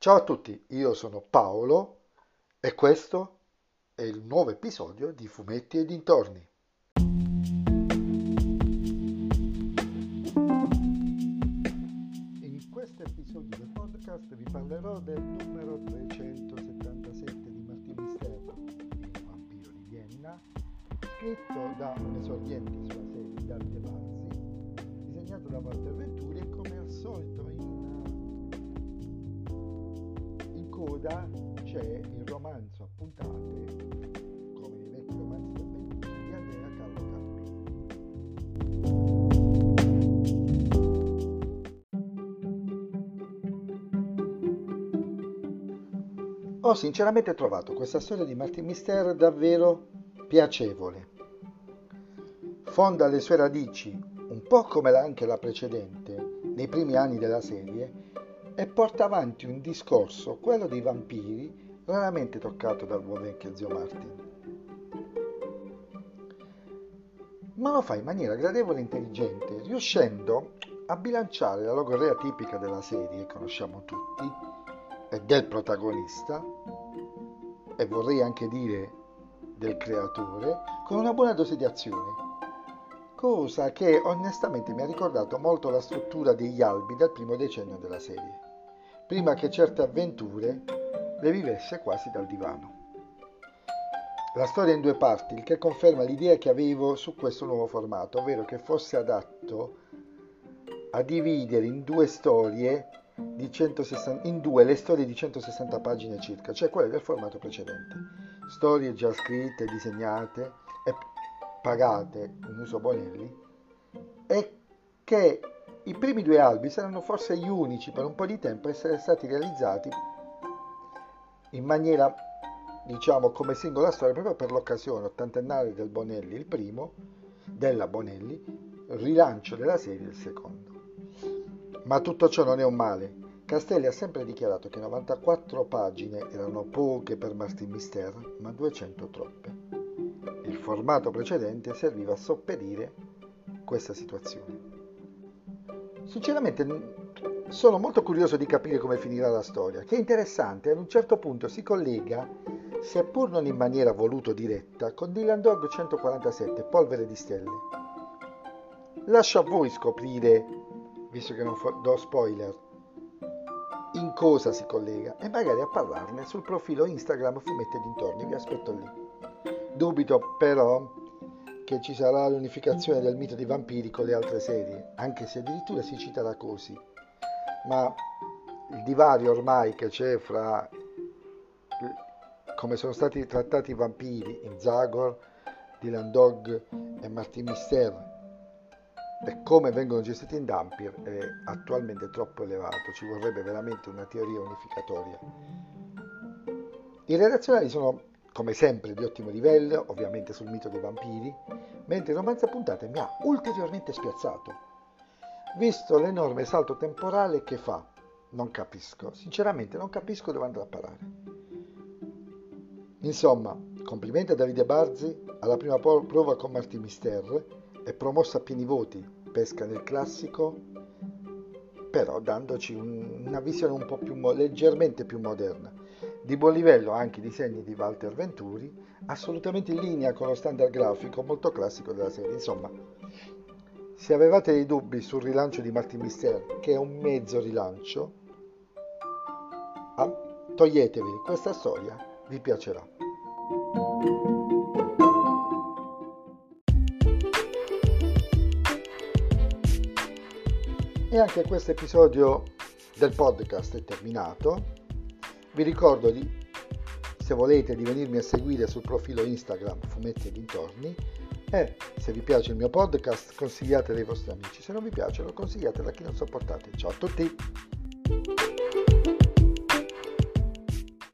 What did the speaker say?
Ciao a tutti, io sono Paolo e questo è il nuovo episodio di Fumetti e dintorni. In questo episodio del podcast vi parlerò del numero 377 di Martin Misterro, il vampiro di Vienna, scritto da un esordiente sulla serie Dante coda c'è il romanzo a puntate, come i vecchi romanzi del Benito, di Andrea Carlo Campi. Ho sinceramente trovato questa storia di Martin Mister davvero piacevole. Fonda le sue radici, un po' come anche la precedente, nei primi anni della serie, e porta avanti un discorso, quello dei vampiri, raramente toccato dal buon vecchio zio Martin. Ma lo fa in maniera gradevole e intelligente, riuscendo a bilanciare la logorrea tipica della serie, che conosciamo tutti, e del protagonista, e vorrei anche dire del creatore, con una buona dose di azione. Cosa che onestamente mi ha ricordato molto la struttura degli albi del primo decennio della serie prima che certe avventure le vivesse quasi dal divano. La storia in due parti, il che conferma l'idea che avevo su questo nuovo formato, ovvero che fosse adatto a dividere in due storie di 160, in due le storie di 160 pagine circa, cioè quelle del formato precedente. Storie già scritte, disegnate e pagate in uso Bonelli e che i primi due albi saranno forse gli unici per un po' di tempo a essere stati realizzati in maniera, diciamo, come singola storia, proprio per l'occasione ottantennale del Bonelli, il primo, della Bonelli, rilancio della serie, il secondo. Ma tutto ciò non è un male. Castelli ha sempre dichiarato che 94 pagine erano poche per Martin Mister, ma 200 troppe. Il formato precedente serviva a sopperire questa situazione. Sinceramente sono molto curioso di capire come finirà la storia, che è interessante, ad un certo punto si collega, seppur non in maniera voluto diretta, con Dylan Dog 147, Polvere di Stelle. Lascio a voi scoprire, visto che non do spoiler, in cosa si collega e magari a parlarne sul profilo Instagram Fumette Dintorni, vi aspetto lì. Dubito però che ci sarà l'unificazione del mito dei vampiri con le altre serie, anche se addirittura si cita da Cosi. Ma il divario ormai che c'è fra come sono stati trattati i vampiri in Zagor, Dylan Dog e Martin Mister e come vengono gestiti in Dampir è attualmente troppo elevato, ci vorrebbe veramente una teoria unificatoria. I redazionali sono come sempre di ottimo livello, ovviamente sul mito dei vampiri, mentre il romanzo a puntate mi ha ulteriormente spiazzato. Visto l'enorme salto temporale che fa, non capisco, sinceramente non capisco dove andrà a parare. Insomma, complimenti a Davide Barzi, alla prima prova con Martin Mister, è promosso a pieni voti, pesca nel classico, però dandoci un, una visione un po' più leggermente più moderna di buon livello anche i disegni di Walter Venturi, assolutamente in linea con lo standard grafico molto classico della serie. Insomma, se avevate dei dubbi sul rilancio di Martin Mister, che è un mezzo rilancio, ah, toglietevi, questa storia vi piacerà. E anche questo episodio del podcast è terminato. Vi ricordo di, se volete, di venirmi a seguire sul profilo Instagram Fumetti e Dintorni e se vi piace il mio podcast consigliatelo ai vostri amici, se non vi piace lo consigliate a chi non sopportate. Ciao a tutti!